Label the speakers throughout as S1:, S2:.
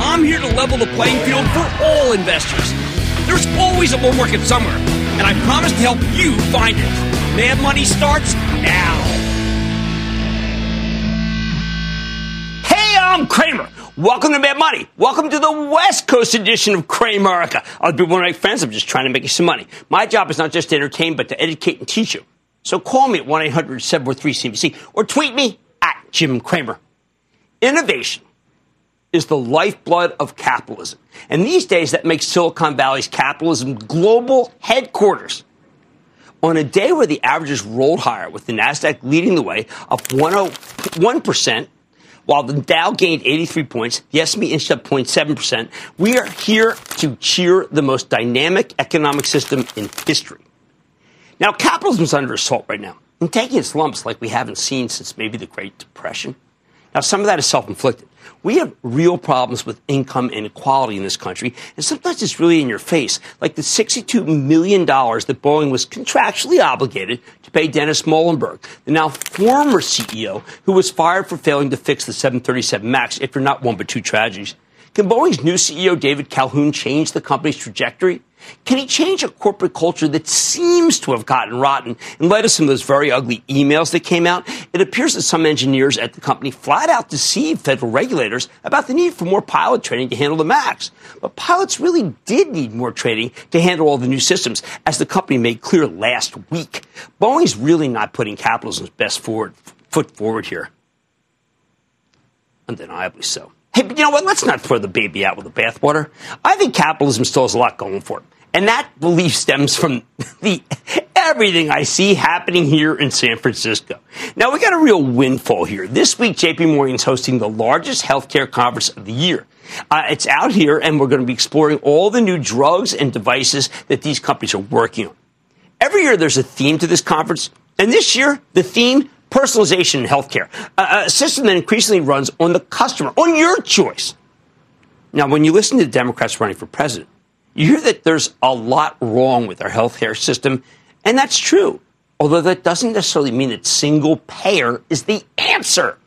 S1: I'm here to level the playing field for all investors. There's always a bull market somewhere, and I promise to help you find it. Mad Money starts now. Hey, I'm Cramer. Welcome to Mad Money. Welcome to the West Coast edition of Cramerica. I'll be one of my friends. I'm just trying to make you some money. My job is not just to entertain, but to educate and teach you. So call me at 1 800 743 CNBC or tweet me at Jim Cramer. Innovation is the lifeblood of capitalism. And these days, that makes Silicon Valley's capitalism global headquarters. On a day where the averages rolled higher, with the NASDAQ leading the way, up 101%, while the Dow gained 83 points, the S&P inched up 0.7%, we are here to cheer the most dynamic economic system in history. Now, capitalism is under assault right now, and taking its lumps like we haven't seen since maybe the Great Depression. Now, some of that is self-inflicted. We have real problems with income inequality in this country, and sometimes it's really in your face, like the $62 million that Boeing was contractually obligated to pay Dennis Muilenburg, the now former CEO who was fired for failing to fix the 737 MAX, you're not one but two tragedies. Can Boeing's new CEO, David Calhoun, change the company's trajectory? Can he change a corporate culture that seems to have gotten rotten? In light of some of those very ugly emails that came out, it appears that some engineers at the company flat out deceived federal regulators about the need for more pilot training to handle the MAX. But pilots really did need more training to handle all the new systems, as the company made clear last week. Boeing's really not putting capitalism's best forward, foot forward here. Undeniably so. Hey, but you know what? Let's not throw the baby out with the bathwater. I think capitalism still has a lot going for it. And that belief stems from the everything I see happening here in San Francisco. Now we got a real windfall here. This week, JP Morgan's hosting the largest healthcare conference of the year. Uh, it's out here, and we're going to be exploring all the new drugs and devices that these companies are working on. Every year, there's a theme to this conference, and this year, the theme personalization in healthcare, a, a system that increasingly runs on the customer, on your choice. Now, when you listen to the Democrats running for president, you hear that there's a lot wrong with our healthcare system, and that's true. Although that doesn't necessarily mean that single payer is the answer.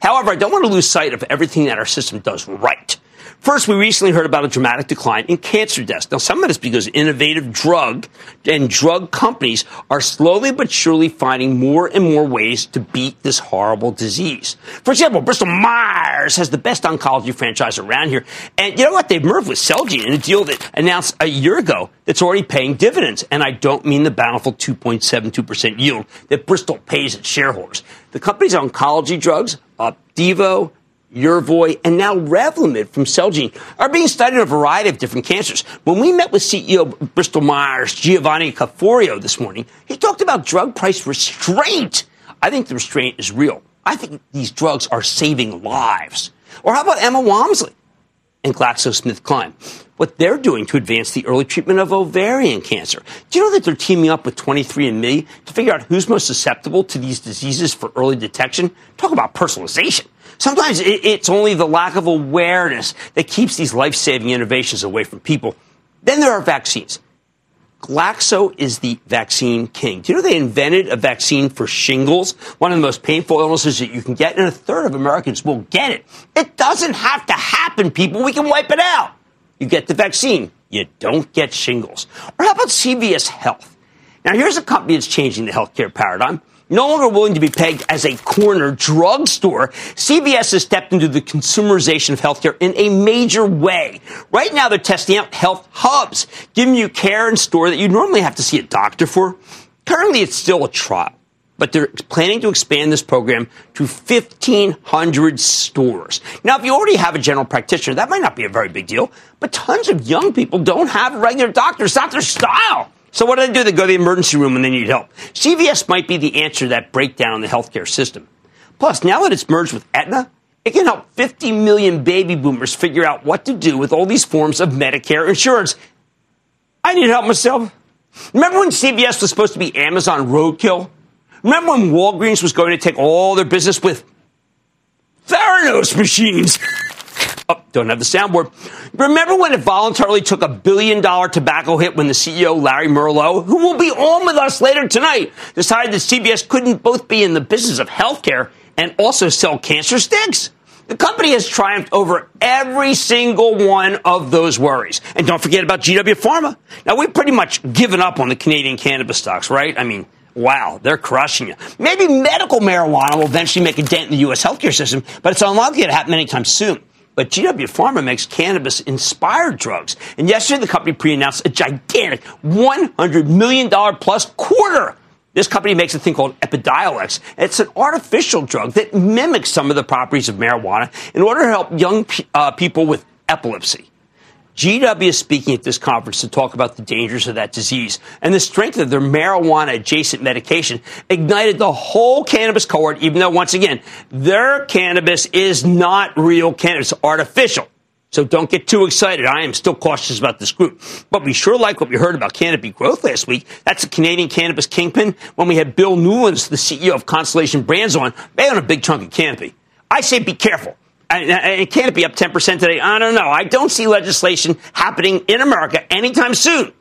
S1: However, I don't want to lose sight of everything that our system does right. First, we recently heard about a dramatic decline in cancer deaths. Now, some of it is because innovative drug and drug companies are slowly but surely finding more and more ways to beat this horrible disease. For example, Bristol Myers has the best oncology franchise around here. And you know what? They've merged with Celgene in a deal that announced a year ago that's already paying dividends. And I don't mean the bountiful 2.72% yield that Bristol pays its shareholders. The company's oncology drugs, Opdivo, Yervoy, and now Revlimid from Celgene are being studied in a variety of different cancers. When we met with CEO Bristol Myers, Giovanni Caforio, this morning, he talked about drug price restraint. I think the restraint is real. I think these drugs are saving lives. Or how about Emma Walmsley and GlaxoSmithKline? What they're doing to advance the early treatment of ovarian cancer. Do you know that they're teaming up with 23andMe to figure out who's most susceptible to these diseases for early detection? Talk about personalization. Sometimes it's only the lack of awareness that keeps these life saving innovations away from people. Then there are vaccines. Glaxo is the vaccine king. Do you know they invented a vaccine for shingles, one of the most painful illnesses that you can get, and a third of Americans will get it. It doesn't have to happen, people. We can wipe it out. You get the vaccine, you don't get shingles. Or how about CVS Health? Now, here's a company that's changing the healthcare paradigm no longer willing to be pegged as a corner drugstore, CVS has stepped into the consumerization of healthcare in a major way. Right now, they're testing out health hubs, giving you care in store that you'd normally have to see a doctor for. Currently, it's still a trial but they're planning to expand this program to 1,500 stores. Now, if you already have a general practitioner, that might not be a very big deal, but tons of young people don't have a regular doctor. It's not their style. So what do they do? They go to the emergency room when they need help. CVS might be the answer to that breakdown in the healthcare system. Plus, now that it's merged with Aetna, it can help 50 million baby boomers figure out what to do with all these forms of Medicare insurance. I need help myself. Remember when CVS was supposed to be Amazon roadkill? Remember when Walgreens was going to take all their business with Theranos machines? Oh, don't have the soundboard. Remember when it voluntarily took a billion dollar tobacco hit when the CEO, Larry Merlo, who will be on with us later tonight, decided that CVS couldn't both be in the business of healthcare and also sell cancer sticks? The company has triumphed over every single one of those worries. And don't forget about GW Pharma. Now, we've pretty much given up on the Canadian cannabis stocks, right? I mean, Wow, they're crushing you. Maybe medical marijuana will eventually make a dent in the U.S. healthcare system, but it's unlikely to happen anytime soon. But GW Pharma makes cannabis inspired drugs. And yesterday, the company pre announced a gigantic $100 million plus quarter. This company makes a thing called Epidiolex. It's an artificial drug that mimics some of the properties of marijuana in order to help young uh, people with epilepsy. GW is speaking at this conference to talk about the dangers of that disease and the strength of their marijuana adjacent medication ignited the whole cannabis cohort, even though, once again, their cannabis is not real cannabis, artificial. So don't get too excited. I am still cautious about this group. But we sure like what we heard about Canopy Growth last week. That's a Canadian cannabis kingpin. When we had Bill Newlands, the CEO of Constellation Brands on, they own a big chunk of Canopy. I say be careful. And can it be up 10% today? I don't know. I don't see legislation happening in America anytime soon.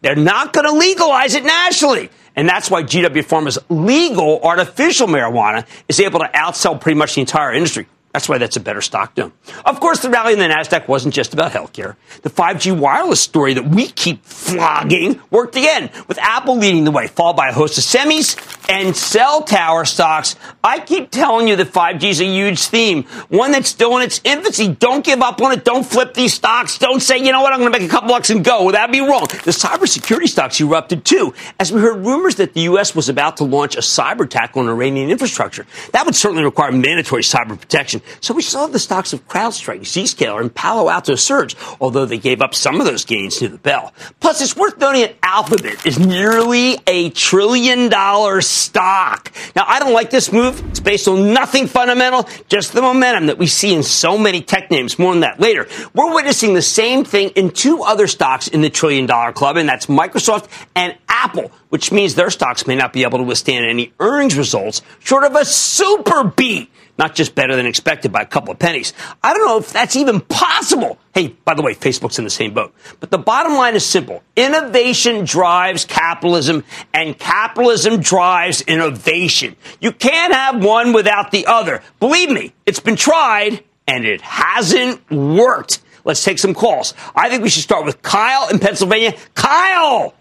S1: They're not going to legalize it nationally. And that's why GW Pharma's legal artificial marijuana is able to outsell pretty much the entire industry. That's why that's a better stock down. Of course, the rally in the NASDAQ wasn't just about healthcare. The 5G wireless story that we keep flogging worked again, with Apple leading the way, followed by a host of semis and cell tower stocks. I keep telling you that 5G is a huge theme, one that's still in its infancy. Don't give up on it. Don't flip these stocks. Don't say, you know what, I'm going to make a couple bucks and go. Well, that'd be wrong. The cybersecurity stocks erupted too, as we heard rumors that the U.S. was about to launch a cyber attack on Iranian infrastructure. That would certainly require mandatory cyber protection. So we saw the stocks of CrowdStrike, Zscaler, and Palo Alto surge, although they gave up some of those gains to the bell. Plus, it's worth noting that Alphabet is nearly a trillion dollar stock. Now, I don't like this move. It's based on nothing fundamental, just the momentum that we see in so many tech names. More on that later. We're witnessing the same thing in two other stocks in the trillion dollar club, and that's Microsoft and Apple, which means their stocks may not be able to withstand any earnings results short of a super beat not just better than expected by a couple of pennies. I don't know if that's even possible. Hey, by the way, Facebook's in the same boat. But the bottom line is simple. Innovation drives capitalism and capitalism drives innovation. You can't have one without the other. Believe me, it's been tried and it hasn't worked. Let's take some calls. I think we should start with Kyle in Pennsylvania. Kyle!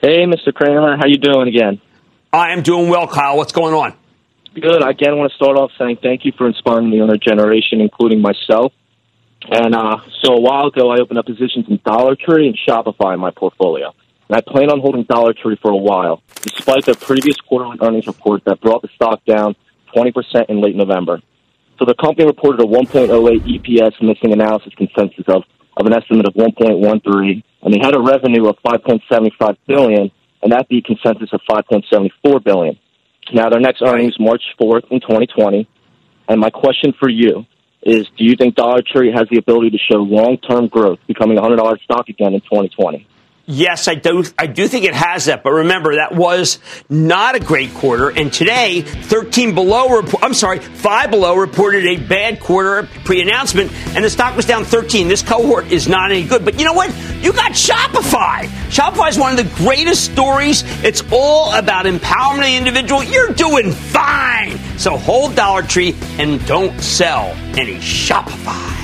S2: Hey, Mr. Cramer, how you doing again?
S1: I am doing well, Kyle. What's going on?
S2: Good. I again want to start off saying thank you for inspiring the younger generation, including myself. And uh, so a while ago, I opened up positions in Dollar Tree and Shopify in my portfolio. And I plan on holding Dollar Tree for a while, despite their previous quarterly earnings report that brought the stock down 20% in late November. So the company reported a 1.08 EPS missing analysis consensus of, of an estimate of 1.13, and they had a revenue of 5.75 billion, and that beat consensus of 5.74 billion. Now, their next earnings March 4th in 2020. And my question for you is, do you think Dollar Tree has the ability to show long-term growth, becoming a $100 stock again in 2020?
S1: Yes, I do. I do think it has that. But remember, that was not a great quarter. And today, 13 below, I'm sorry, five below reported a bad quarter pre-announcement, and the stock was down 13. This cohort is not any good. But you know what? You got Shopify. Shopify is one of the greatest stories. It's all about empowerment of the individual. You're doing fine. So hold Dollar Tree and don't sell any Shopify.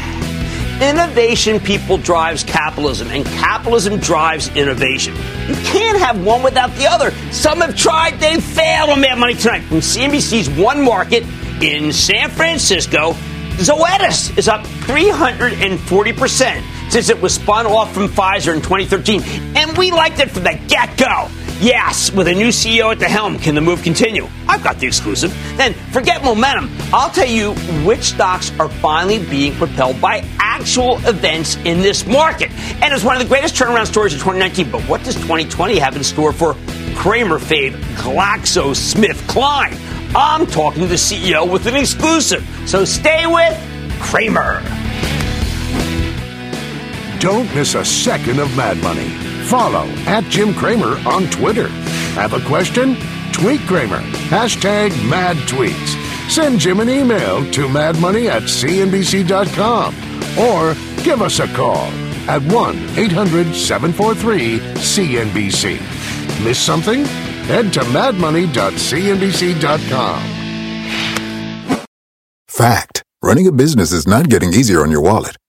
S1: Innovation, people, drives capitalism, and capitalism drives innovation. You can't have one without the other. Some have tried, they failed on Mad Money tonight. From CNBC's One Market in San Francisco, Zoetis is up 340% since it was spun off from Pfizer in 2013. And we liked it from the get go. Yes, with a new CEO at the helm, can the move continue? I've got the exclusive. Then forget momentum. I'll tell you which stocks are finally being propelled by actual events in this market. And it's one of the greatest turnaround stories of 2019. But what does 2020 have in store for Cramer fave GlaxoSmithKline? I'm talking to the CEO with an exclusive. So stay with Cramer.
S3: Don't miss a second of Mad Money. Follow at Jim Cramer on Twitter. Have a question? Tweet Cramer. Hashtag mad tweets. Send Jim an email to madmoney at cnbc.com or give us a call at 1 800 743 CNBC. Miss something? Head to madmoney.cnbc.com.
S4: Fact Running a business is not getting easier on your wallet.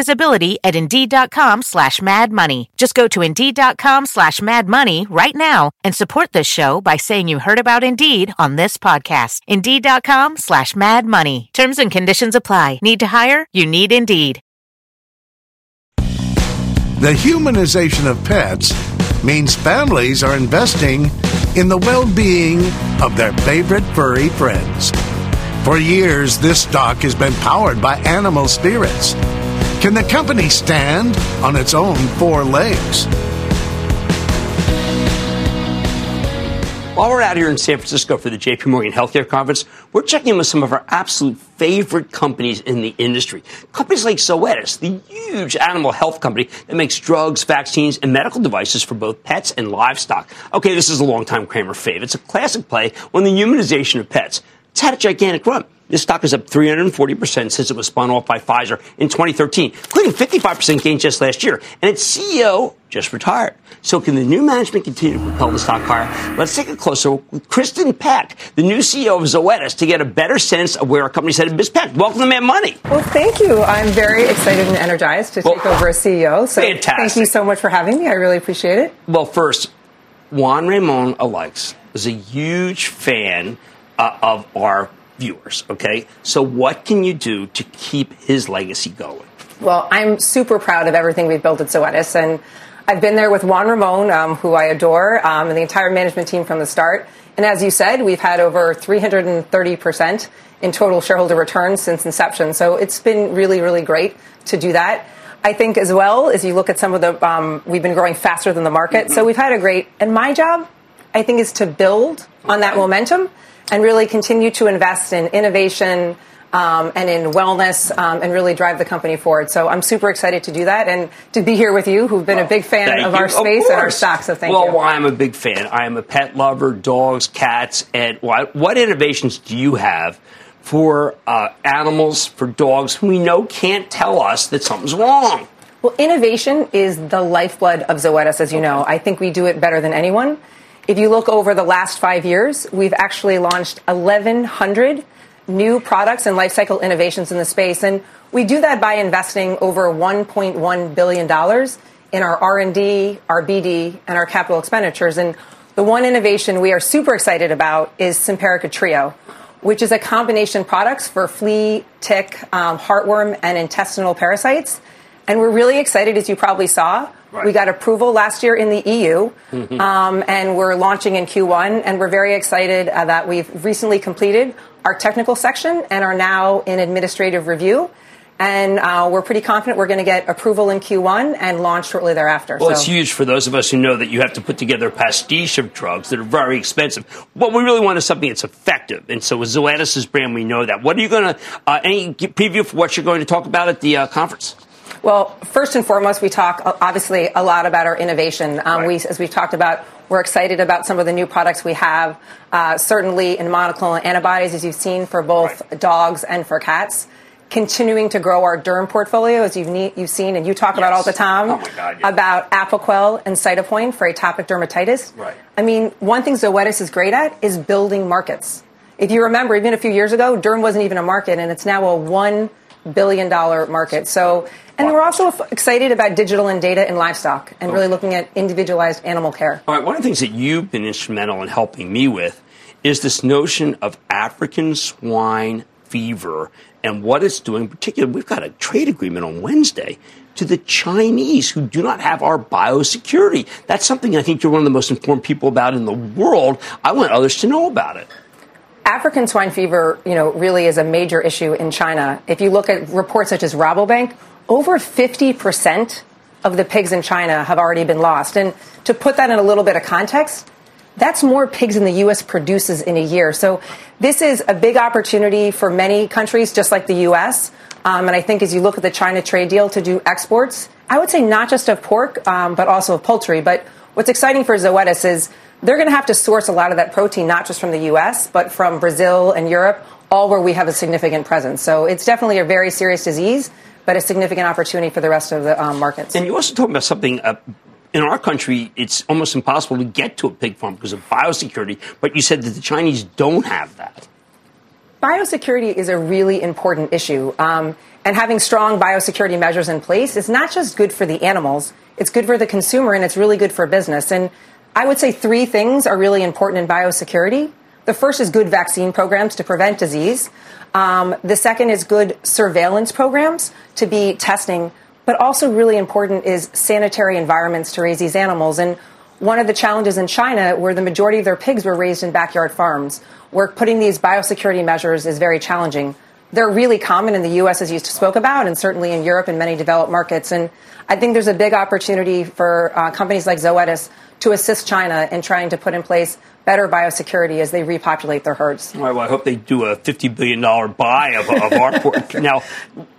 S5: visibility at Indeed.com slash Mad Money. Just go to Indeed.com slash Mad Money right now and support this show by saying you heard about Indeed on this podcast. Indeed.com slash Mad Money. Terms and conditions apply. Need to hire? You need Indeed.
S3: The humanization of pets means families are investing in the well being of their favorite furry friends. For years, this stock has been powered by animal spirits. Can the company stand on its own four legs?
S1: While we're out here in San Francisco for the JP Morgan Healthcare Conference, we're checking in with some of our absolute favorite companies in the industry. Companies like Zoetis, the huge animal health company that makes drugs, vaccines, and medical devices for both pets and livestock. Okay, this is a long-time Cramer fave. It's a classic play on the humanization of pets. It's had a gigantic run. This stock is up 340% since it was spun off by Pfizer in 2013, including 55% gain just last year. And its CEO just retired. So can the new management continue to propel the stock higher? Let's take a closer look with Kristin Peck, the new CEO of Zoetis, to get a better sense of where our company's headed. Ms. Peck, welcome to Mad Money.
S6: Well, thank you. I'm very excited and energized to well, take over as CEO. So
S1: fantastic.
S6: thank you so much for having me. I really appreciate it.
S1: Well, first, Juan Ramon Alaix is a huge fan uh, of our viewers. Okay, so what can you do to keep his legacy going?
S6: Well, I'm super proud of everything we've built at Zoetis, and I've been there with Juan Ramon, um, who I adore, um, and the entire management team from the start. And as you said, we've had over 330% in total shareholder returns since inception. So it's been really, really great to do that. I think as well as you look at some of the, um, we've been growing faster than the market. Mm-hmm. So we've had a great, and my job, I think, is to build on that momentum and really continue to invest in innovation, um, and in wellness um, and really drive the company forward. So I'm super excited to do that and to be here with you, who've been well, a big fan of you. our space of and our stock. So thank
S1: well,
S6: you.
S1: Well, I'm a big fan. I am a pet lover, dogs, cats, and what, what innovations do you have? For uh, animals, for dogs who we know can't tell us that something's wrong.
S6: Well, innovation is the lifeblood of Zoetis, as you know. I think we do it better than anyone. If you look over the last five years, we've actually launched 1,100 new products and lifecycle innovations in the space. And we do that by investing over $1.1 billion in our R&D, our BD, and our capital expenditures. And the one innovation we are super excited about is Simparica Trio, which is a combination products for flea, tick, um, heartworm, and intestinal parasites. And we're really excited, as you probably saw. Right. We got approval last year in the EU, mm-hmm. um, and we're launching in Q1. And we're very excited uh, that we've recently completed our technical section and are now in administrative review. And uh, we're pretty confident we're going to get approval in Q1 and launch shortly thereafter.
S1: Well, so. it's huge for those of us who know that you have to put together a pastiche of drugs that are very expensive. What we really want is something that's effective. And so with Zoetis' brand, we know that. What are you going to, uh, any preview for what you're going to talk about at the uh, conference?
S6: Well, first and foremost, we talk uh, obviously a lot about our innovation. Um, right. we, as we've talked about, we're excited about some of the new products we have, uh, certainly in monoclonal antibodies, as you've seen for both right. dogs and for cats. Continuing to grow our derm portfolio, as you've, ne- you've seen and you talk yes. about all the time,
S1: oh God, yeah.
S6: about Apoquel and Cytopoint for atopic dermatitis.
S1: Right.
S6: I mean, one thing Zoetis is great at is building markets. If you remember, even a few years ago, derm wasn't even a market, and it's now a one billion dollar market. So and we're also excited about digital and data in livestock and really looking at individualized animal care.
S1: All right, one of the things that you've been instrumental in helping me with is this notion of African swine fever and what it's doing. In particular, we've got a trade agreement on Wednesday to the Chinese who do not have our biosecurity. That's something I think you're one of the most informed people about in the world. I want others to know about it.
S6: African swine fever, you know, really is a major issue in China. If you look at reports such as Rabobank, over 50% of the pigs in China have already been lost. And to put that in a little bit of context, that's more pigs than the U.S. produces in a year. So this is a big opportunity for many countries, just like the U.S. Um, and I think as you look at the China trade deal to do exports, I would say not just of pork, um, but also of poultry. But what's exciting for Zoetis is they're going to have to source a lot of that protein, not just from the U.S., but from Brazil and Europe, all where we have a significant presence. So it's definitely a very serious disease but a significant opportunity for the rest of the um, markets.
S1: And you also talk about something. Uh, in our country, it's almost impossible to get to a pig farm because of biosecurity. But you said that the Chinese don't have that.
S6: Biosecurity is a really important issue. Um, and having strong biosecurity measures in place is not just good for the animals, it's good for the consumer and it's really good for business. And I would say three things are really important in biosecurity. The first is good vaccine programs to prevent disease. Um, the second is good surveillance programs to be testing, but also really important is sanitary environments to raise these animals. And one of the challenges in China, where the majority of their pigs were raised in backyard farms, where putting these biosecurity measures is very challenging. They're really common in the U.S., as you spoke about, and certainly in Europe and many developed markets. And I think there's a big opportunity for uh, companies like Zoetis to assist China in trying to put in place better biosecurity as they repopulate their herds.
S1: Right, well, I hope they do a $50 billion buy of, of our pork. Now,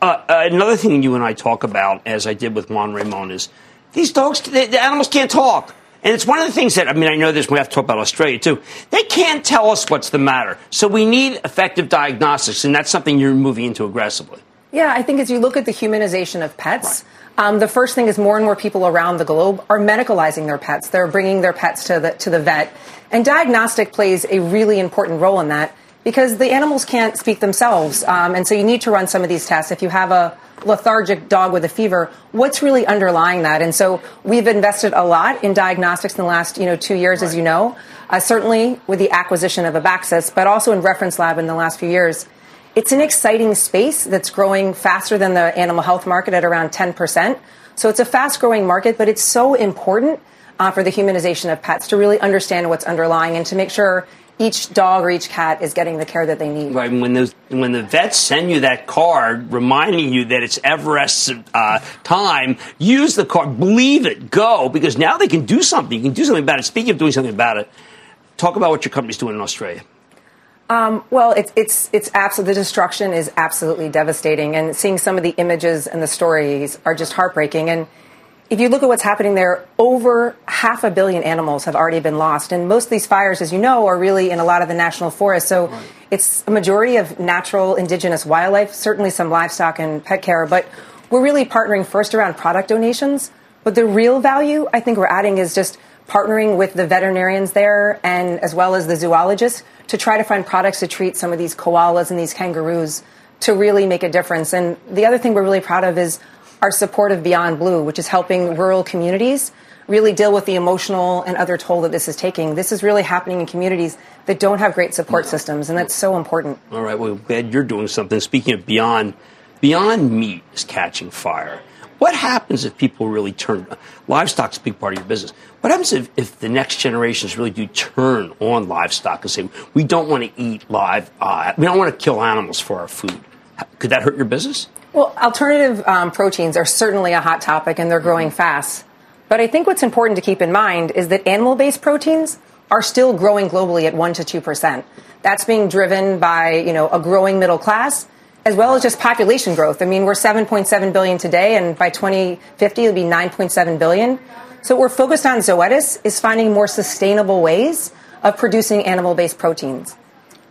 S1: uh, another thing you and I talk about, as I did with Juan Ramon, is these dogs, the, the animals can't talk. And it's one of the things that, I mean, I know this, we have to talk about Australia too. They can't tell us what's the matter. So we need effective diagnostics, and that's something you're moving into aggressively.
S6: Yeah, I think as you look at the humanization of pets, right um, the first thing is more and more people around the globe are medicalizing their pets. They're bringing their pets to the to the vet, and diagnostic plays a really important role in that because the animals can't speak themselves, um, and so you need to run some of these tests. If you have a lethargic dog with a fever, what's really underlying that? And so we've invested a lot in diagnostics in the last you know two years, right. as you know, uh, certainly with the acquisition of Abaxis, but also in Reference Lab in the last few years. It's an exciting space that's growing faster than the animal health market at around 10%. So it's a fast growing market, but it's so important uh, for the humanization of pets to really understand what's underlying and to make sure each dog or each cat is getting the care that they need.
S1: Right. When those when the vets send you that card reminding you that it's Everest's uh, time, use the card, believe it, go because now they can do something. You can do something about it. Speaking of doing something about it, talk about what your company's doing in Australia.
S6: Um, well, it's it's it's absolutely the destruction is absolutely devastating, and seeing some of the images and the stories are just heartbreaking. And if you look at what's happening there, over half a billion animals have already been lost. And most of these fires, as you know, are really in a lot of the national forests. So right. it's a majority of natural indigenous wildlife, certainly some livestock and pet care. But we're really partnering first around product donations. But the real value I think we're adding is just partnering with the veterinarians there and as well as the zoologists to try to find products to treat some of these koalas and these kangaroos to really make a difference. And the other thing we're really proud of is our support of Beyond Blue, which is helping rural communities really deal with the emotional and other toll that this is taking. This is really happening in communities that don't have great support systems, and that's so important.
S1: All right, well, glad you're doing something. Speaking of Beyond, Beyond Meat is catching fire. What happens if people really turn? Livestock's a big part of your business. What happens if, if the next generations really do turn on livestock and say, we don't want to eat live, uh, we don't want to kill animals for our food? Could that hurt your business?
S6: Well, alternative um, proteins are certainly a hot topic and they're growing fast. But I think what's important to keep in mind is that animal based proteins are still growing globally at 1 to 2%. That's being driven by, you know, a growing middle class as well as just population growth. I mean, we're 7.7 billion today and by 2050 it'll be 9.7 billion. So what we're focused on Zoetis is finding more sustainable ways of producing animal-based proteins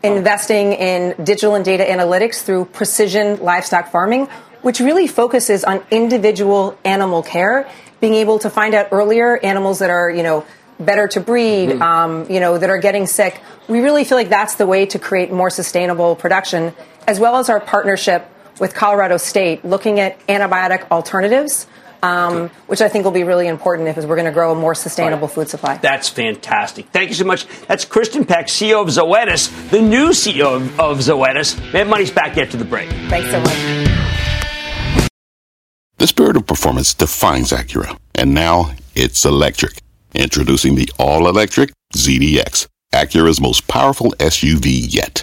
S6: investing in digital and data analytics through precision livestock farming, which really focuses on individual animal care, being able to find out earlier animals that are, you know, better to breed, mm-hmm. um, you know, that are getting sick. We really feel like that's the way to create more sustainable production, as well as our partnership with Colorado State, looking at antibiotic alternatives um, which I think will be really important if we're going to grow a more sustainable right. food supply.
S1: That's fantastic. Thank you so much. That's Kristin Peck, CEO of Zoetis, the new CEO of, of Zoetis. Mad Money's back after the break.
S6: Thanks so much.
S7: The spirit of performance defines Acura, and now it's electric. Introducing the all-electric ZDX, Acura's most powerful SUV yet.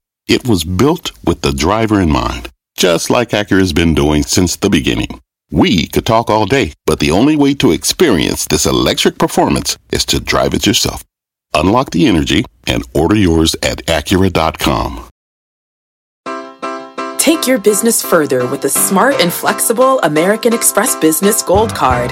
S7: It was built with the driver in mind, just like Acura's been doing since the beginning. We could talk all day, but the only way to experience this electric performance is to drive it yourself. Unlock the energy and order yours at Acura.com.
S8: Take your business further with the smart and flexible American Express Business Gold Card.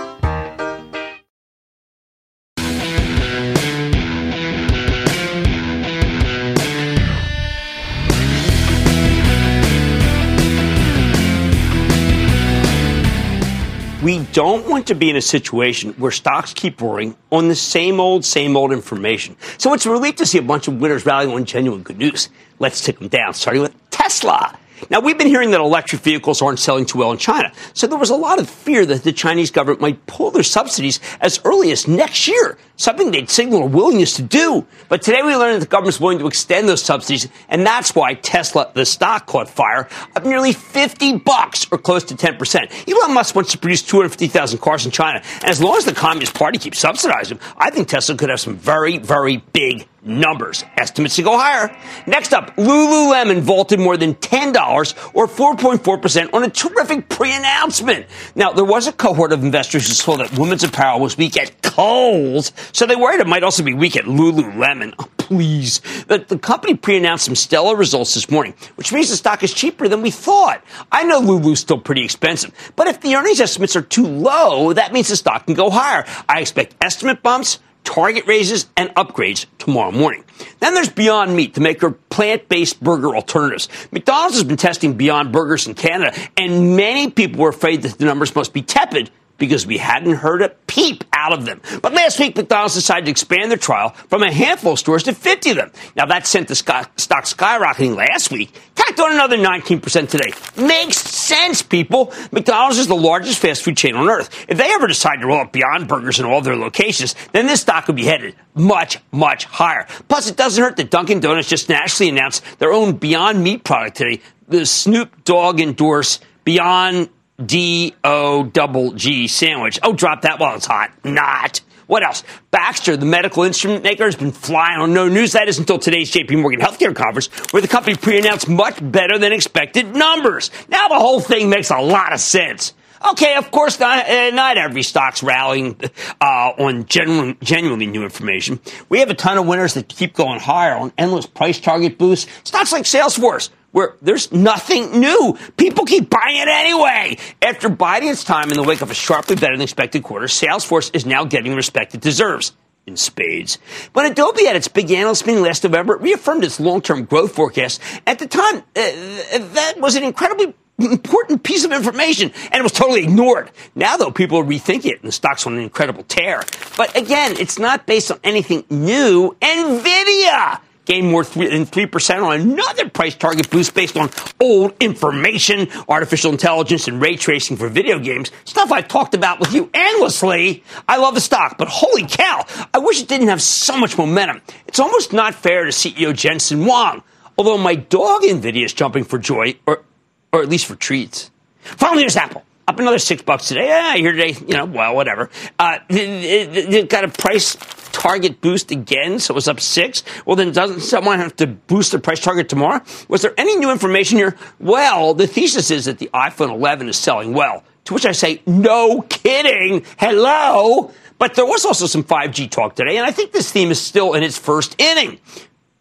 S1: Don't want to be in a situation where stocks keep roaring on the same old, same old information. So it's a relief to see a bunch of winners rallying on genuine good news. Let's take them down, starting with Tesla. Now, we've been hearing that electric vehicles aren't selling too well in China, so there was a lot of fear that the Chinese government might pull their subsidies as early as next year, something they'd signal a willingness to do. But today we learned that the government's willing to extend those subsidies, and that's why Tesla, the stock, caught fire of nearly 50 bucks, or close to 10%. Elon Musk wants to produce 250,000 cars in China, and as long as the Communist Party keeps subsidizing them, I think Tesla could have some very, very big numbers. Estimates to go higher. Next up, Lululemon vaulted more than $10 or 4.4% on a terrific pre-announcement. Now, there was a cohort of investors who saw that women's apparel was weak at Kohl's. So they worried it might also be weak at Lululemon. Oh, please. The, the company pre-announced some stellar results this morning, which means the stock is cheaper than we thought. I know Lulu's still pretty expensive, but if the earnings estimates are too low, that means the stock can go higher. I expect estimate bumps, target raises, and upgrades tomorrow morning. Then there's Beyond Meat, the maker of plant-based burger alternatives. McDonald's has been testing Beyond Burgers in Canada, and many people were afraid that the numbers must be tepid because we hadn't heard a peep out of them. But last week, McDonald's decided to expand their trial from a handful of stores to 50 of them. Now, that sent the stock skyrocketing last week, tacked on another 19% today. Makes sense, people. McDonald's is the largest fast food chain on earth. If they ever decide to roll out Beyond Burgers in all their locations, then this stock would be headed much, much higher. Plus, it doesn't hurt that Dunkin' Donuts just nationally announced their own Beyond Meat product today, the Snoop Dogg endorsed Beyond D O double G sandwich. Oh, drop that while it's hot. Not. What else? Baxter, the medical instrument maker, has been flying on no news. That is until today's JP Morgan Healthcare Conference, where the company pre announced much better than expected numbers. Now the whole thing makes a lot of sense. Okay, of course, not, uh, not every stock's rallying uh, on genuine, genuinely new information. We have a ton of winners that keep going higher on endless price target boosts. Stocks like Salesforce where there's nothing new. People keep buying it anyway. After biding its time in the wake of a sharply better than expected quarter, Salesforce is now getting the respect it deserves in spades. When Adobe had its big analyst meeting last November, it reaffirmed its long-term growth forecast. At the time, uh, that was an incredibly important piece of information, and it was totally ignored. Now, though, people are rethinking it, and the stock's on an incredible tear. But again, it's not based on anything new. NVIDIA gained more than 3% on another price target boost based on old information, artificial intelligence, and ray tracing for video games. Stuff I've talked about with you endlessly. I love the stock, but holy cow, I wish it didn't have so much momentum. It's almost not fair to CEO Jensen Huang. Although my dog NVIDIA is jumping for joy, or, or at least for treats. Finally, here's Apple up another six bucks today. Yeah, here today, you know, well, whatever. Uh, it, it, got a price target boost again, so it was up six. Well, then doesn't someone have to boost the price target tomorrow? Was there any new information here? Well, the thesis is that the iPhone 11 is selling well. To which I say, no kidding. Hello. But there was also some 5G talk today, and I think this theme is still in its first inning.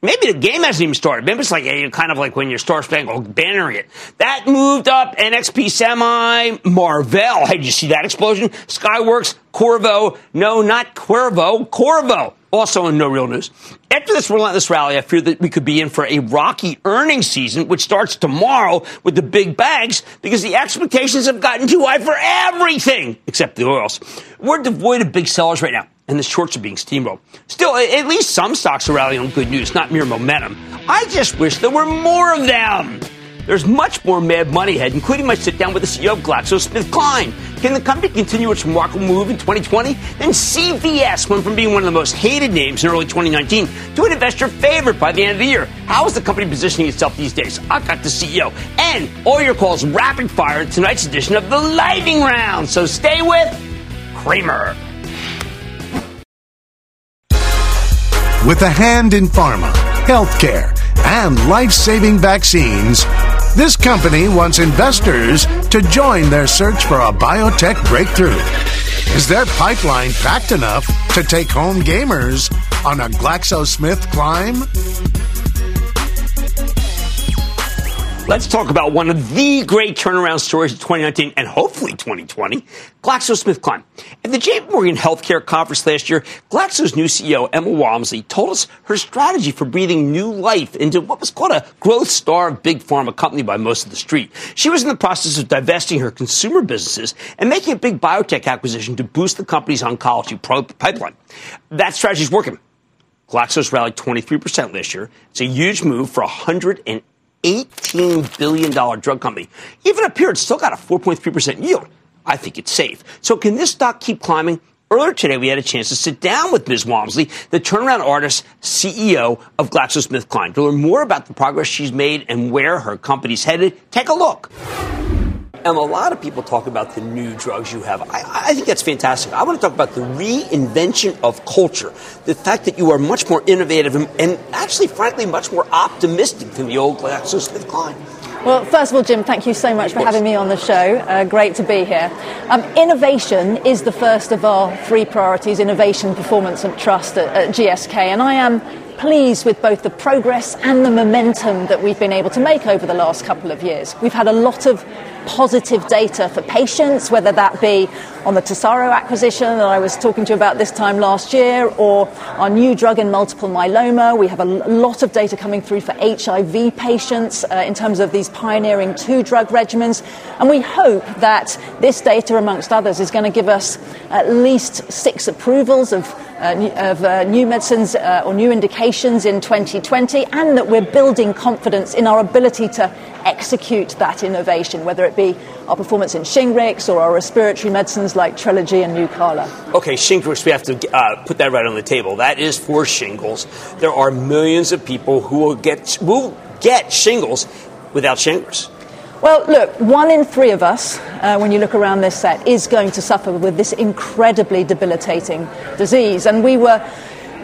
S1: Maybe the game hasn't even started. Maybe it's like a, kind of like when your Star Spangled Banner it. That moved up NXP Semi, Marvell. Hey, did you see that explosion? Skyworks, Qorvo. No, not Cuervo, Qorvo. Also in no real news. After this relentless rally, I fear that we could be in for a rocky earnings season, which starts tomorrow with the big bags because the expectations have gotten too high for everything except the oils. We're devoid of big sellers right now and the shorts are being steamrolled. Still, at least some stocks are rallying on good news, not mere momentum. I just wish there were more of them. There's much more mad money ahead, including my sit down with the CEO of GlaxoSmithKline. Can the company continue its remarkable move in 2020? Then CVS went from being one of the most hated names in early 2019 to an investor favorite by the end of the year. How is the company positioning itself these days? I've got the CEO. And all your calls rapid fire in tonight's edition of the Lightning Round. So stay with Cramer.
S3: With a hand in pharma, healthcare, and life saving vaccines, this company wants investors to join their search for a biotech breakthrough. Is their pipeline packed enough to take home gamers on a GlaxoSmith climb?
S1: Let's talk about one of the great turnaround stories of 2019 and hopefully 2020, GlaxoSmithKline. At the JP Morgan Healthcare Conference last year, Glaxo's new CEO, Emma Walmsley, told us her strategy for breathing new life into what was called a growth star of big pharma company by most of the street. She was in the process of divesting her consumer businesses and making a big biotech acquisition to boost the company's oncology pro- pipeline. That strategy is working. Glaxo's rallied 23% last year. It's a huge move for 180 $18 billion drug company. Even up here, it's still got a 4.3% yield. I think it's safe. So can this stock keep climbing? Earlier today, we had a chance to sit down with Ms. Walmsley, the turnaround artist CEO of GlaxoSmithKline, to learn more about the progress she's made and where her company's headed. Take a look. And a lot of people talk about the new drugs you have. I, I, think that's fantastic. I want to talk about the reinvention of culture. The fact that you are much more innovative and, and actually, frankly, much more optimistic than the old GlaxoSmithKline.
S9: Well, first of all, Jim, thank you so much for having me on the show. Uh, great to be here. Um, innovation is the first of our three priorities innovation, performance, and trust at, at GSK. And I am pleased with both the progress and the momentum that we've been able to make over the last couple of years. We've had a lot of positive data for patients, whether that be on the Tesaro acquisition that I was talking to you about this time last year, or our new drug in multiple myeloma. We have a lot of data coming through for HIV patients uh, in terms of these pioneering two drug regimens. And we hope that this data, amongst others, is going to give us at least six approvals of uh, of uh, new medicines uh, or new indications in 2020, and that we're building confidence in our ability to execute that innovation, whether it be our performance in Shingrix or our respiratory medicines like Trelegy and Nucala.
S1: Okay, Shingrix, we have to uh, put that right on the table. That is for shingles. There are millions of people who will get, will get shingles without Shingrix.
S9: Well, look, one in three of us, uh, when you look around this set, is going to suffer with this incredibly debilitating disease. And we were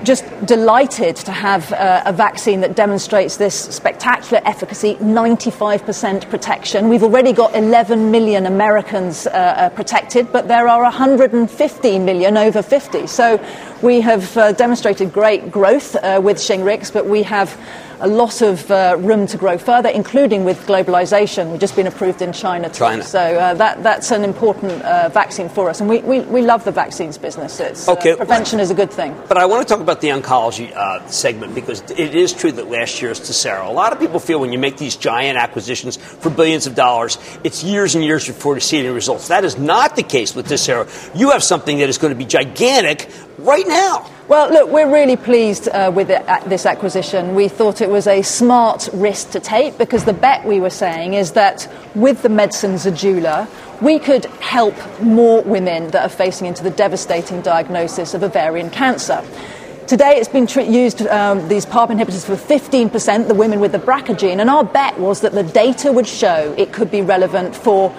S9: just delighted to have uh, a vaccine that demonstrates this spectacular efficacy 95% protection. We've already got 11 million Americans uh, uh, protected, but there are 150 million over 50. So we have uh, demonstrated great growth uh, with Shingrix, but we have a lot of uh, room to grow further, including with globalization. We've just been approved in China too.
S1: China.
S9: So uh, that, that's an important uh, vaccine for us. And we, we, we love the vaccines business. It's, uh,
S1: okay.
S9: prevention is a good thing.
S1: But I want to talk about the oncology uh, segment because it is true that last year's Tesaro. A lot of people feel when you make these giant acquisitions for billions of dollars, it's years and years before you see any results. That is not the case with Tesaro. You have something that is going to be gigantic right now.
S9: Well, look, we're really pleased uh, with it, uh, this acquisition. We thought it was a smart risk to take because the bet we were saying is that with the medicine Zejula, we could help more women that are facing into the devastating diagnosis of ovarian cancer. Today, it's been tr- used, um, these PARP inhibitors, for 15%, the women with the BRCA gene, and our bet was that the data would show it could be relevant for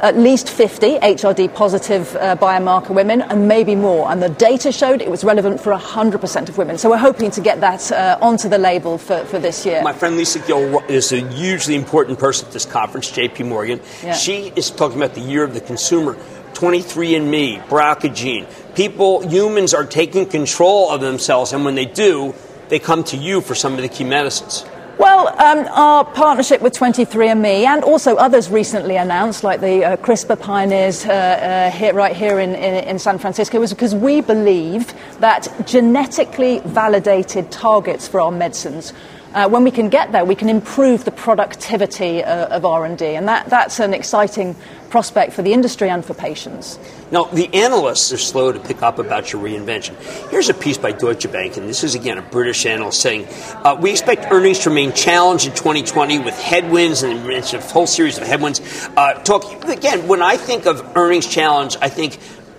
S9: at least 50 HRD positive uh, biomarker women and maybe more. And the data showed it was relevant for 100% of women. So we're hoping to get that uh, onto the label for, for this year.
S1: My friend Lisa Gill is a hugely important person at this conference, JP Morgan.
S9: Yeah.
S1: She is talking about the year of the consumer. 23andMe, BRCA gene. People, humans are taking control of themselves, and when they do, they come to you for some of the key medicines.
S9: Well, um, our partnership with 23andMe and also others recently announced, like the uh, CRISPR pioneers uh, uh, here, right here in, in, in San Francisco, was because we believe that genetically validated targets for our medicines uh, when we can get there, we can improve the productivity uh, of R&D, and that, that's an exciting prospect for the industry and for patients.
S1: Now, the analysts are slow to pick up about your reinvention. Here's a piece by Deutsche Bank, and this is again a British analyst saying uh, we expect earnings to remain challenged in 2020 with headwinds and a whole series of headwinds. Uh, talk again. When I think of earnings challenge, I think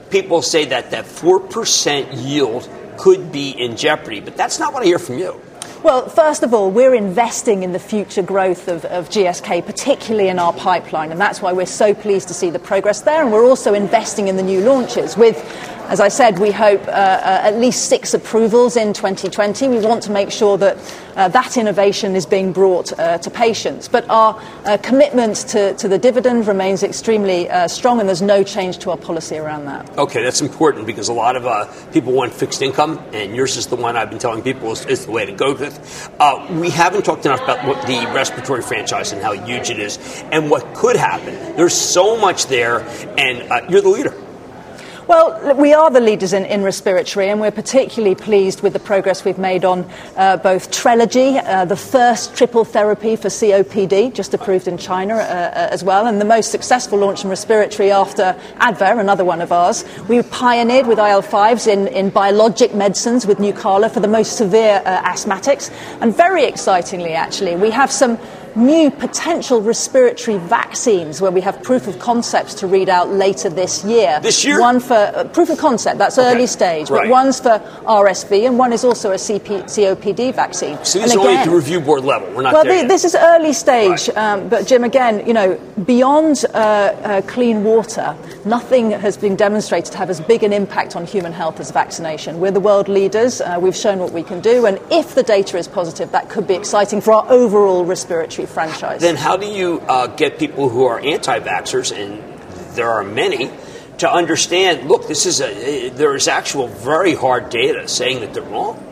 S1: people say that that four percent yield could be in jeopardy, but that's not what I hear from you.
S9: Well, first of all, we're investing in the future growth of, of, GSK, particularly in our pipeline, and that's why we're so pleased to see the progress there. And we're also investing in the new launches with as I said, we hope uh, uh, at least six approvals in 2020. We want to make sure that uh, that innovation is being brought uh, to patients. But our uh, commitment to, to, the dividend remains extremely uh, strong, and there's no change to our policy around that.
S1: Okay, that's important because a lot of people want fixed income, and yours is the one I've been telling people is, is the way to go with. we haven't talked enough about what the respiratory franchise and how huge it is and what could happen. There's so much there, and you're the leader.
S9: Well, we are the leaders in, in respiratory, and we're particularly pleased with the progress we've made on uh, both Trelegy, uh, the first triple therapy for COPD, just approved in China uh, uh, as well, and the most successful launch in respiratory after Advair, another one of ours. We pioneered with IL 5s in, in biologic medicines with Nucala for the most severe uh, asthmatics, and very excitingly, actually, we have some new potential respiratory vaccines where we have proof of concepts to read out later this year.
S1: This year?
S9: One for uh, proof of concept, that's
S1: okay.
S9: early stage,
S1: right.
S9: but one's for RSV and one is also a CP, COPD vaccine.
S1: So this is only at the review board level. We're not
S9: well, the, this is early stage,
S1: right.
S9: um, but Jim, again, you know, beyond uh, uh, clean water, nothing has been demonstrated to have as big an impact on human health as vaccination. We're the world leaders. Uh, we've shown what we can do, and if the data is positive, that could be exciting for our overall respiratory franchise.
S1: Then how do you uh, get people who are anti-vaxxers, and there are many, to understand? Look, this is a there is actual very hard data saying that they're wrong.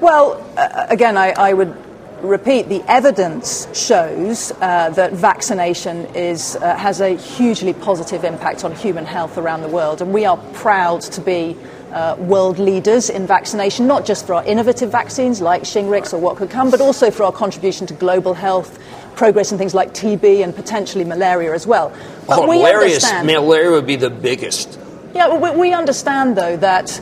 S9: Well, uh, again, I, I, would repeat the evidence shows uh, that vaccination is, uh, has a hugely positive impact on human health around the world, and we are proud to be uh, world leaders in vaccination, not just for our innovative vaccines like Shingrix or what could come, but also for our contribution to global health, progress in things like TB and potentially malaria as well.
S1: But we malaria, malaria would be the biggest.
S9: Yeah, we, we understand, though, that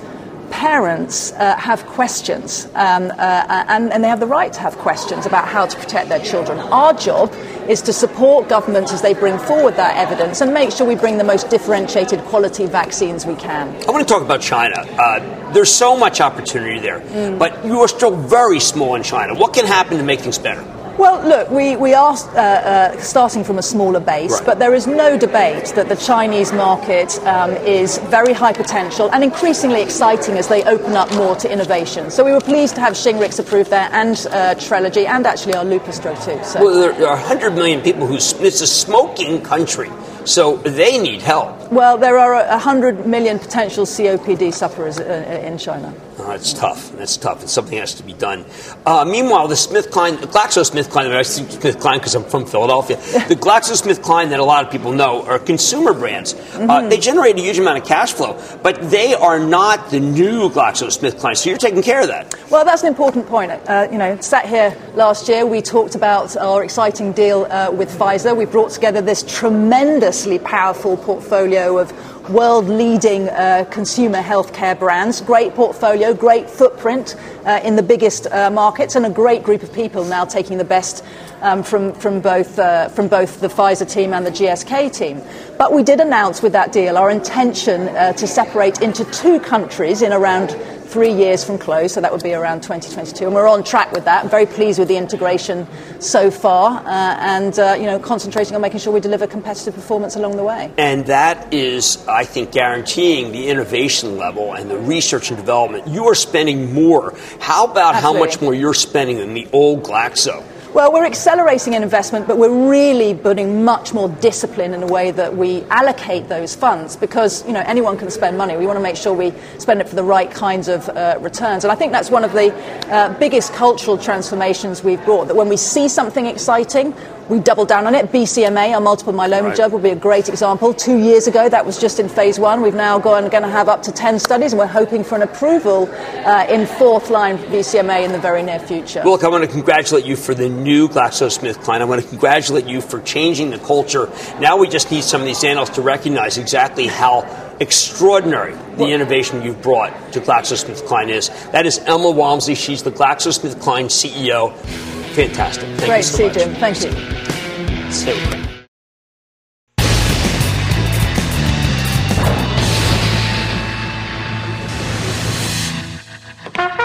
S9: parents uh, have questions, um, uh, and, and, they have the right to have questions about how to protect their children. Our job is to support governments as they bring forward that evidence and make sure we bring the most differentiated quality vaccines we can.
S1: I want to talk about China. Uh, there's so much opportunity there, mm. but you are still very small in China. What can happen to make things better?
S9: Well, look, we, we are uh, uh, starting from a smaller base, right. but there is no debate that the Chinese market um, is very high potential and increasingly exciting as they open up more to innovation. So we were pleased to have Shingrix approved there and uh, Trelegy and actually our Lupus drug too. So.
S1: Well, there are 100 million people who, it's a smoking country. So they need help.
S9: Well, there are 100 million potential COPD sufferers uh, in China.
S1: Oh, it's tough. That's tough. It's something has to be done. Uh, meanwhile, the SmithKline, GlaxoSmithKline, I say SmithKline because I'm from Philadelphia, the GlaxoSmithKline that a lot of people know are consumer brands. Uh, mm-hmm. Uh, they generate a huge amount of cash flow, but they are not the new GlaxoSmithKline. So you're taking care of that.
S9: Well, that's an important point. Uh, you know, sat here last year, we talked about our exciting deal uh, with Pfizer. We brought together this tremendously powerful portfolio of world leading uh, consumer healthcare brands. Great portfolio, great footprint uh, in the biggest uh, markets, and a great group of people now taking the best um, from, from, both, uh, from both the Pfizer team and the GSK team. But we did announce with that deal our intention uh, to separate into two countries in around three years from close, so that would be around 2022. And we're on track with that. I'm very pleased with the integration so far, uh, and uh, you know, concentrating on making sure we deliver competitive performance along the way.
S1: And that is, I think, guaranteeing the innovation level and the research and development. You are spending more. How about Absolutely. how much more you're spending than the old Glaxo?
S9: Well, we're accelerating an investment, but we're really putting much more discipline in the way that we allocate those funds because, you know, anyone can spend money. We want to make sure we spend it for the right kinds of uh, returns. And I think that's one of the uh, biggest cultural transformations we've brought, that when we see something exciting, we doubled down on it. BCMA, our multiple myeloma right. drug, will be a great example. Two years ago, that was just in phase one. We've now gone going to have up to 10 studies, and we're hoping for an approval uh, in fourth line BCMA in the very near future.
S1: Look, I want to congratulate you for the new GlaxoSmithKline. I want to congratulate you for changing the culture. Now we just need some of these analysts to recognize exactly how extraordinary the innovation you've brought to GlaxoSmithKline is. That is Emma Walmsley. She's the GlaxoSmithKline CEO. Fantastic. Thank
S9: Great
S1: so
S9: to see you, Jim. Thank you.
S1: So great.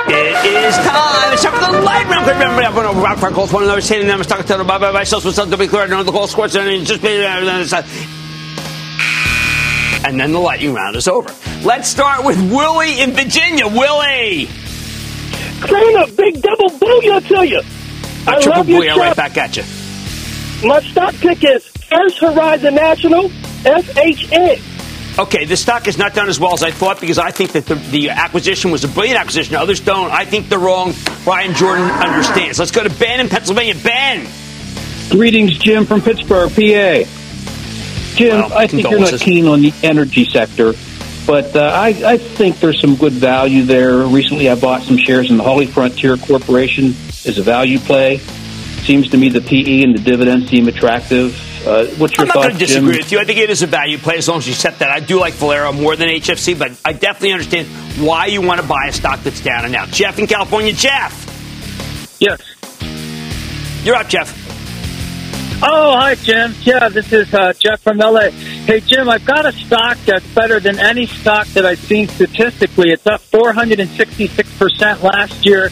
S1: It is time. It's time for the light round. Remember, I'm going to rock for calls. One another, saying them, stuck to the bye bye bye. So, so, to be clear, no, the call scores, and just be, uh, and then the lightning round is over. Let's start with Willie in Virginia. Willie!
S10: Cramer, big double booyah to you.
S1: I triple love booyah right back at you.
S10: My stock pick is First Horizon National, FHN.
S1: Okay, the stock has not done as well as I thought because I think that the, the, acquisition was a brilliant acquisition. Others don't. I think they're wrong. Bryan Jordan understands. Let's go to Ben in Pennsylvania. Ben!
S11: Greetings, Jim from Pittsburgh, PA. Jim, well, I think you're not keen on the energy sector, but uh, I, I think there's some good value there. Recently, I bought some shares in the HollyFrontier Corporation as a value play. Seems to me the PE and the dividends seem attractive. Uh, what's your
S1: I'm not
S11: going
S1: to disagree with you. I think it is a value play as long as you set that. I do like Valero more than HFC, but I definitely understand why you want to buy a stock that's down and out. Jeff in California. Jeff.
S12: Yes.
S1: You're up, Jeff.
S12: Oh, hi, Jim. Yeah, this is uh, Jeff from LA. Hey, Jim, I've got a stock that's better than any stock that I've seen statistically. It's up 466% last year.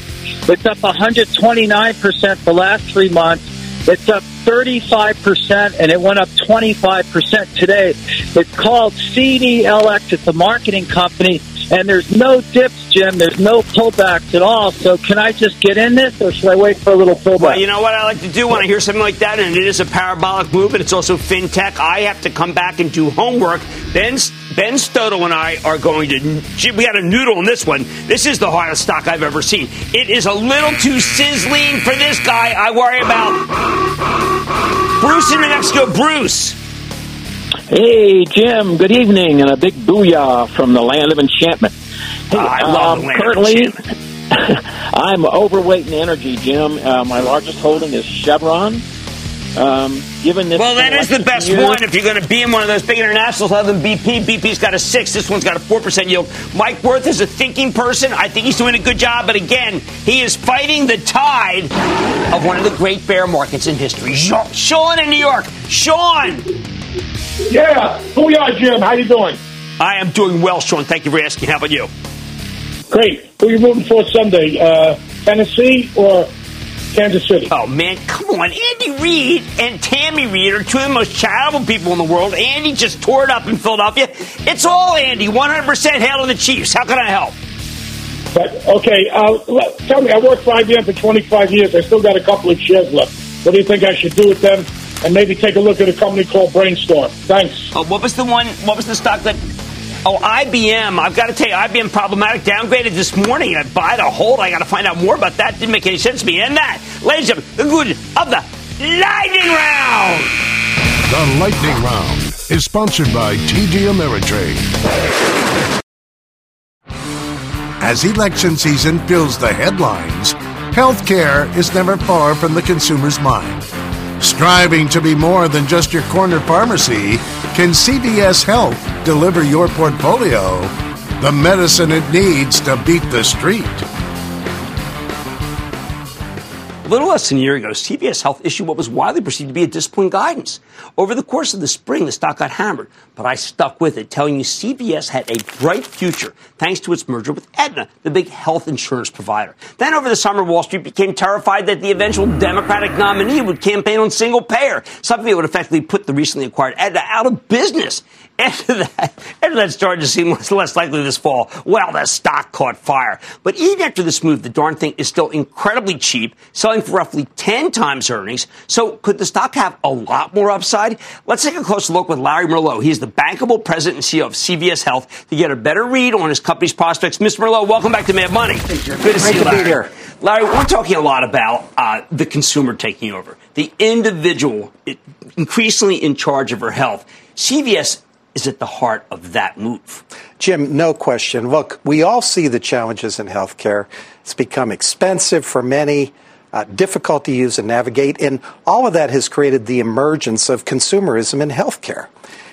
S12: It's up 129% the last three months. It's up 35% and it went up 25% today. It's called CDLX. It's a marketing company and there's no dips, Jim. There's no pullbacks at all. So can I just get in this, or should I wait for a little pullback?
S1: Well, you know what I like to do when I hear something like that, and it is a parabolic move, and it's also fintech. I have to come back and do homework. Ben Ben Stoto and I are going to. We got a noodle in this one. This is the hardest stock I've ever seen. It is a little too sizzling for this guy. I worry about Bruce in New Mexico. Bruce.
S11: Hey, Jim, good evening, and a big booyah from the land of enchantment.
S1: Hey, I love um,
S11: currently, I'm overweight in energy, Jim. Uh, my largest holding is Chevron. Um, given this
S1: well, that is the best year, one. If you're going to be in one of those big internationals, other than BP, BP's got a six. This one's got a four percent yield. Mike Wirth is a thinking person. I think he's doing a good job, but again, he is fighting the tide of one of the great bear markets in history. Sean in New York. Sean.
S13: Yeah. Who are you, Jim? How you doing?
S1: I am doing well, Sean. Thank you for asking. How about you?
S13: Great. Who are you rooting for Sunday? Uh, Tennessee or Kansas City?
S1: Oh, man, come on. Andy Reid and Tammy Reid are two of the most charitable people in the world. Andy just tore it up in Philadelphia. It's all Andy. 100% hail to the Chiefs. How can I help?
S13: But, okay, uh, tell me, I worked for IBM for 25 years. I still got a couple of shares left. What do you think I should do with them? and maybe take a look at a company called Brainstorm. Thanks.
S1: Oh, what was the one? What was the stock that? Oh, IBM. I've got to tell you, IBM problematic downgraded this morning. I buy to hold. I got to find out more about that. Didn't make any sense to me. And that, ladies and gentlemen, the good of the lightning round.
S3: The lightning round is sponsored by TD Ameritrade. As election season fills the headlines, healthcare is never far from the consumer's mind. Striving to be more than just your corner pharmacy, can CVS Health deliver your portfolio the medicine it needs to beat the street?
S1: Little less than a year ago, CVS Health issued what was widely perceived to be a disappointing guidance. Over the course of the spring, the stock got hammered, but I stuck with it, telling you CVS had a bright future thanks to its merger with Aetna, the big health insurance provider. Then over the summer, Wall Street became terrified that the eventual Democratic nominee would campaign on single payer, something that would effectively put the recently acquired Aetna out of business. After that, after that started to seem less, less likely this fall, well, the stock caught fire. But even after this move, the darn thing is still incredibly cheap, selling for roughly 10 times earnings. So could the stock have a lot more upside? Let's take a closer look with Larry Merlo. He's the bankable president and CEO of CVS Health to get a better read on his company's prospects. Mr. Merlo, welcome back to Mad Money.
S14: Good to
S1: Great
S14: see you, Larry.
S1: Here. Larry, we're talking a lot about uh, the consumer taking over, the individual increasingly in charge of her health. CVS is at the heart of that move.
S14: Jim, no question. Look, we all see the challenges in healthcare. It's become expensive for many, uh, difficult to use and navigate, and all of that has created the emergence of consumerism in healthcare.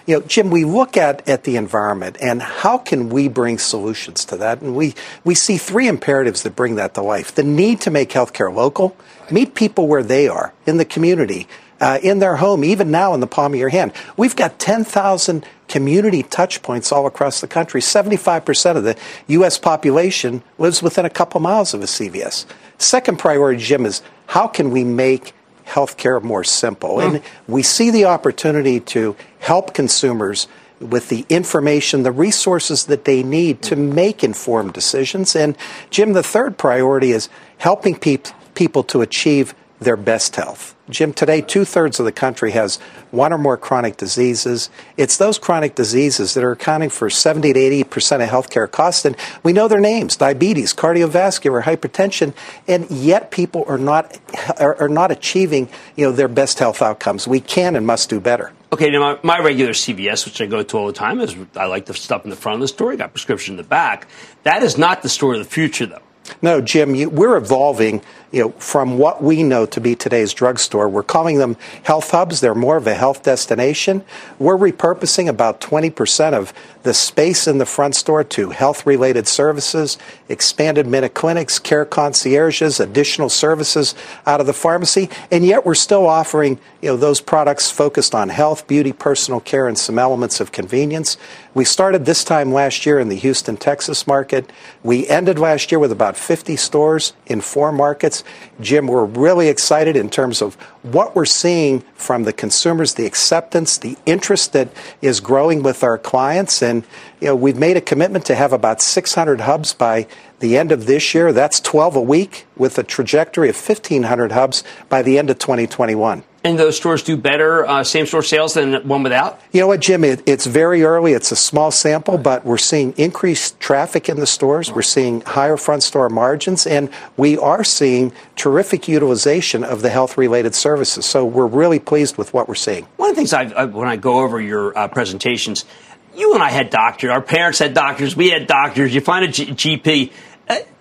S14: You know, Jim, we look at, at the environment and how can we bring solutions to that? And we, we see three imperatives that bring that to life. The need to make healthcare local, meet people where they are in the community, uh, in their home, even now in the palm of your hand. We've got 10,000 community touch points all across the country. 75% of the U.S. population lives within a couple miles of a CVS. Second priority, Jim, is how can we make healthcare more simple? Mm. And we see the opportunity to help consumers with the information, the resources that they need to make informed decisions. And Jim, the third priority is helping pe- people to achieve their best health. Jim, today two thirds of the country has one or more chronic diseases. It's those chronic diseases that are accounting for 70 to 80 percent of healthcare costs, and we know their names: diabetes, cardiovascular, hypertension, and yet people are not are, are not achieving you know their best health outcomes. We can and must do better.
S1: Okay, now my, my, regular CVS, which I go to all the time, is I like the stuff in the front of the store. Got prescription in the back. That is not the store of the future, though.
S14: No, Jim, you, we're evolving you know, from what we know to be today's drugstore. We're calling them health hubs. They're more of a health destination. We're repurposing about 20% of the space in the front store to health related services, expanded minute clinics, care concierges, additional services out of the pharmacy. And yet we're still offering you know, those products focused on health, beauty, personal care, and some elements of convenience. We started this time last year in the Houston, Texas market. We ended last year with about 50 stores in four markets. Jim, we're really excited in terms of what we're seeing from the consumers, the acceptance, the interest that is growing with our clients. And, you know, we've made a commitment to have about 600 hubs by the end of this year. That's 12 a week with a trajectory of 1,500 hubs by the end of 2021.
S1: And those stores do better uh, same store sales than one without?
S14: You know what, Jim? It, it's very early. It's a small sample, but we're seeing increased traffic in the stores. We're seeing higher front store margins, and we are seeing terrific utilization of the health related services. So we're really pleased with what we're seeing.
S1: One of the things I, I when I go over your uh, presentations, you and I had doctors. Our parents had doctors. We had doctors. You find a G- GP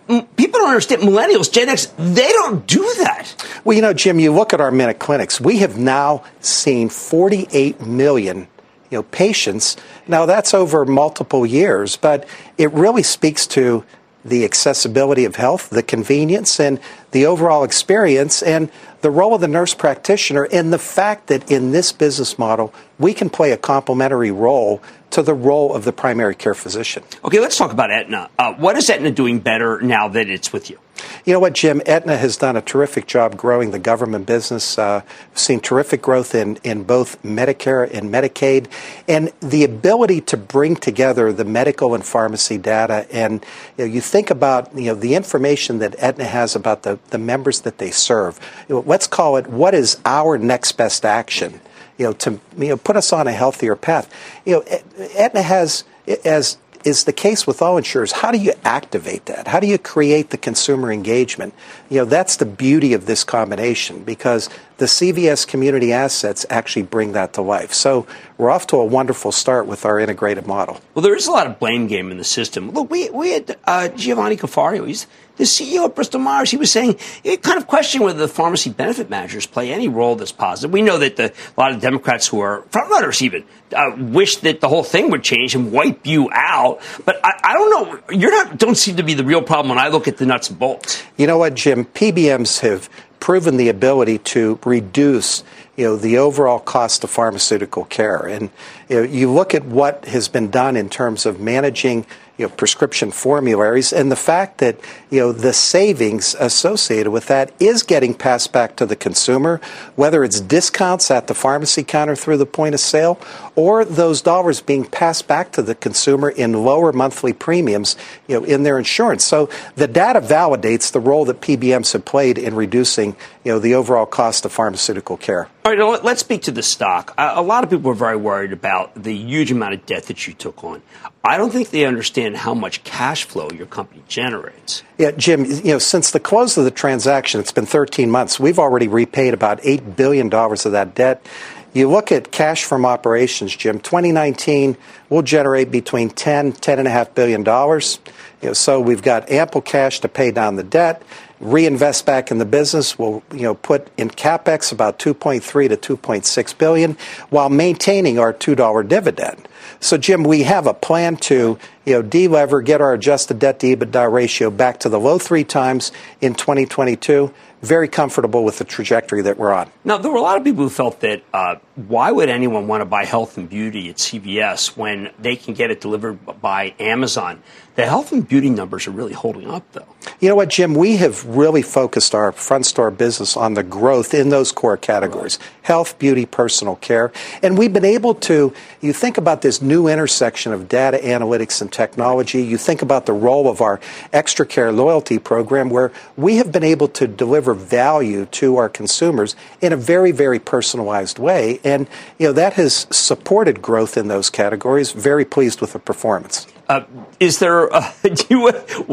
S1: people don't understand millennials, Gen X, they don't do that.
S14: Well, you know, Jim, you look at our minute clinics. We have now seen 48 million you know, patients. Now that's over multiple years, but it really speaks to the accessibility of health, the convenience, and the overall experience, and the role of the nurse practitioner, and the fact that in this business model, we can play a complementary role to the role of the primary care physician.
S1: Okay, let's talk about Aetna. Uh, what is Aetna doing better now that it's with you?
S14: You know what, Jim? Aetna has done a terrific job growing the government business. Uh, seen terrific growth in, in both Medicare and Medicaid, and the ability to bring together the medical and pharmacy data. And you, know, you think about you know the information that Aetna has about the, the members that they serve. Let's call it what is our next best action you know, to you know, put us on a healthier path. You know, Aetna has, as is the case with all insurers, how do you activate that? How do you create the consumer engagement? You know, that's the beauty of this combination because the CVS community assets actually bring that to life. So we're off to a wonderful start with our integrated model.
S1: Well, there is a lot of blame game in the system. Look, we, we had uh, Giovanni Caforio. He's the CEO of Bristol Myers. He was saying, he kind of questioning whether the pharmacy benefit managers play any role that's positive. We know that the, a lot of Democrats who are frontrunners even uh, wish that the whole thing would change and wipe you out. But I, I don't know. You're not, don't seem to be the real problem when I look at the nuts and bolts.
S14: You know what, Jim? PBMs have proven the ability to reduce you know the overall cost of pharmaceutical care and you, know, you look at what has been done in terms of managing you know, prescription formularies, and the fact that you know the savings associated with that is getting passed back to the consumer, whether it's discounts at the pharmacy counter through the point of sale, or those dollars being passed back to the consumer in lower monthly premiums, you know, in their insurance. So the data validates the role that PBMs have played in reducing, you know, the overall cost of pharmaceutical care.
S1: All right, let's speak to the stock. A lot of people are very worried about the huge amount of debt that you took on. I don't think they understand how much cash flow your company generates.
S14: Yeah, Jim, you know, since the close of the transaction, it's been 13 months. We've already repaid about $8 billion of that debt. You look at cash from operations, Jim, 2019 will generate between 10, 10.5 billion dollars. You know, so we've got ample cash to pay down the debt, reinvest back in the business. We'll, you know, put in capex about 2.3 to 2.6 billion while maintaining our $2 dividend. So, Jim, we have a plan to, you know, delever, get our adjusted debt to EBITDA ratio back to the low three times in 2022 very comfortable with the trajectory that we're on.
S1: Now, there were a lot of people who felt that uh, why would anyone want to buy health and beauty at CVS when they can get it delivered by Amazon? The health and beauty numbers are really holding up, though.
S14: You know what, Jim? We have really focused our front store business on the growth in those core categories health, beauty, personal care. And we've been able to, you think about this new intersection of data analytics and technology. You think about the role of our Extra Care loyalty program, where we have been able to deliver value to our consumers in a very, very personalized way. And, you know, that has supported growth in those categories. Very pleased with the performance.
S1: Uh, is there, uh, do, you,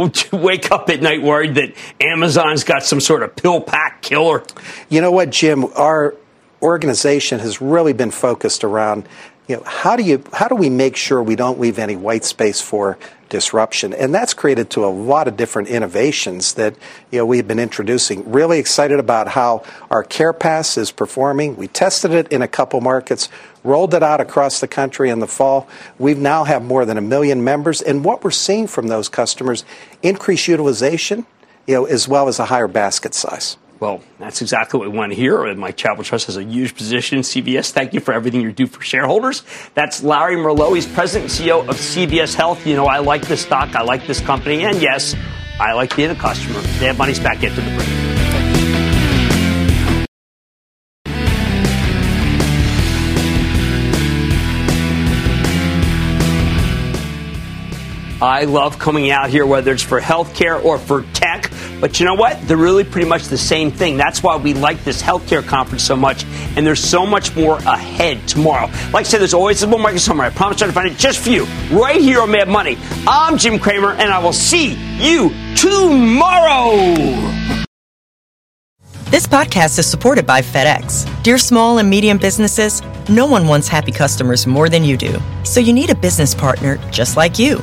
S1: do you wake up at night worried that Amazon's got some sort of pill pack killer?
S14: You know what, Jim? Our organization has really been focused around you know, how do you how do we make sure we don't leave any white space for disruption? And that's created to a lot of different innovations that you know we've been introducing. Really excited about how our Care Pass is performing. We tested it in a couple markets, rolled it out across the country in the fall. We now have more than a million members, and what we're seeing from those customers, increased utilization, you know, as well as a higher basket size.
S1: Well, that's exactly what we want to hear. Mike Charitable Trust has a huge position in CVS. Thank you for everything you do for shareholders. That's Larry Merlo. He's president and CEO of CVS Health. You know, I like this stock. I like this company. And yes, I like being a customer. They have money's back into the break. I love coming out here, whether it's for healthcare or for tech. But you know what? They're really pretty much the same thing. That's why we like this healthcare conference so much. And there's so much more ahead tomorrow. Like I said, there's always a bull market somewhere. I promise I'll find it just for you right here on Mad Money. I'm Jim Cramer, and I will see you tomorrow.
S15: This podcast is supported by FedEx. Dear small and medium businesses, no one wants happy customers more than you do. So you need a business partner just like you